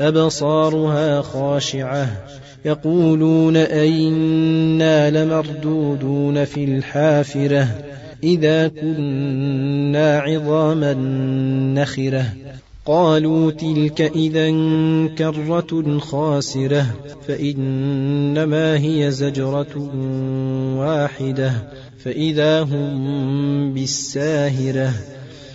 أبصارها خاشعة. يقولون أئنا لمردودون في الحافرة. إذا كنا عظاما نخرة. قالوا تلك إذا كرة خاسرة. فإنما هي زجرة واحدة. فإذا هم بالساهرة.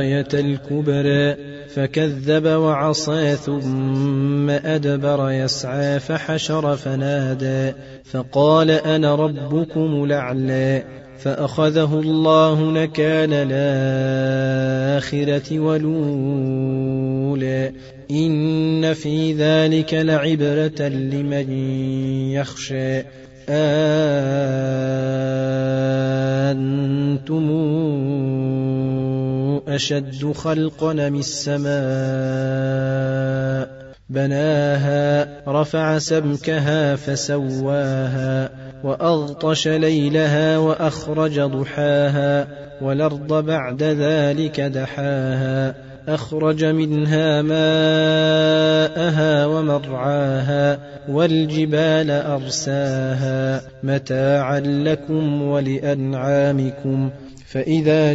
الآية الكبرى فكذب وعصى ثم أدبر يسعى فحشر فنادى فقال أنا ربكم الاعلى فأخذه الله نكال الآخرة ولولا إن في ذلك لعبرة لمن يخشى. أنتم أشد خلقا من السماء؟ بناها رفع سمكها فسواها وأغطش ليلها وأخرج ضحاها والأرض بعد ذلك دحاها أخرج منها ماءها ومرعاها والجبال أرساها. متاعا لكم ولأنعامكم فإذا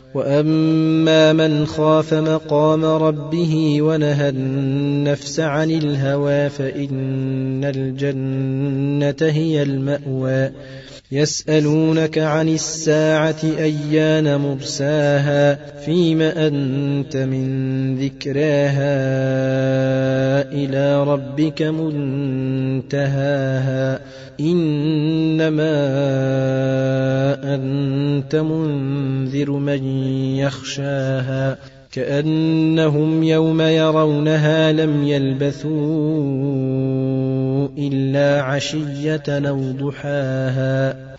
واما من خاف مقام ربه ونهى النفس عن الهوى فان الجنه هي الماوى يسألونك عن الساعة أيان مرساها فيم أنت من ذكراها إلى ربك منتهاها إنما أنت منذر من يخشاها كأنهم يوم يرونها لم يلبثوا إلا عشية أو ضحاها